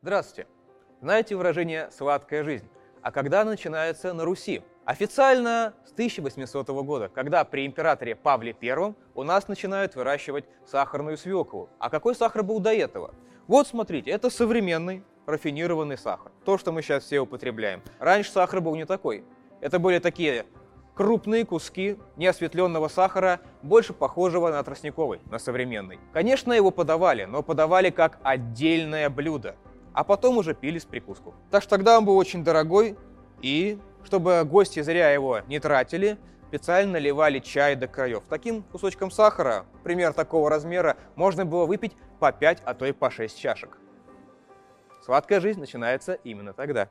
Здравствуйте! Знаете выражение «сладкая жизнь»? А когда начинается на Руси? Официально с 1800 года, когда при императоре Павле I у нас начинают выращивать сахарную свеклу. А какой сахар был до этого? Вот смотрите, это современный рафинированный сахар. То, что мы сейчас все употребляем. Раньше сахар был не такой. Это были такие крупные куски неосветленного сахара, больше похожего на тростниковый, на современный. Конечно, его подавали, но подавали как отдельное блюдо а потом уже пили с прикуску. Так что тогда он был очень дорогой, и чтобы гости зря его не тратили, специально наливали чай до краев. Таким кусочком сахара, пример такого размера, можно было выпить по 5, а то и по 6 чашек. Сладкая жизнь начинается именно тогда.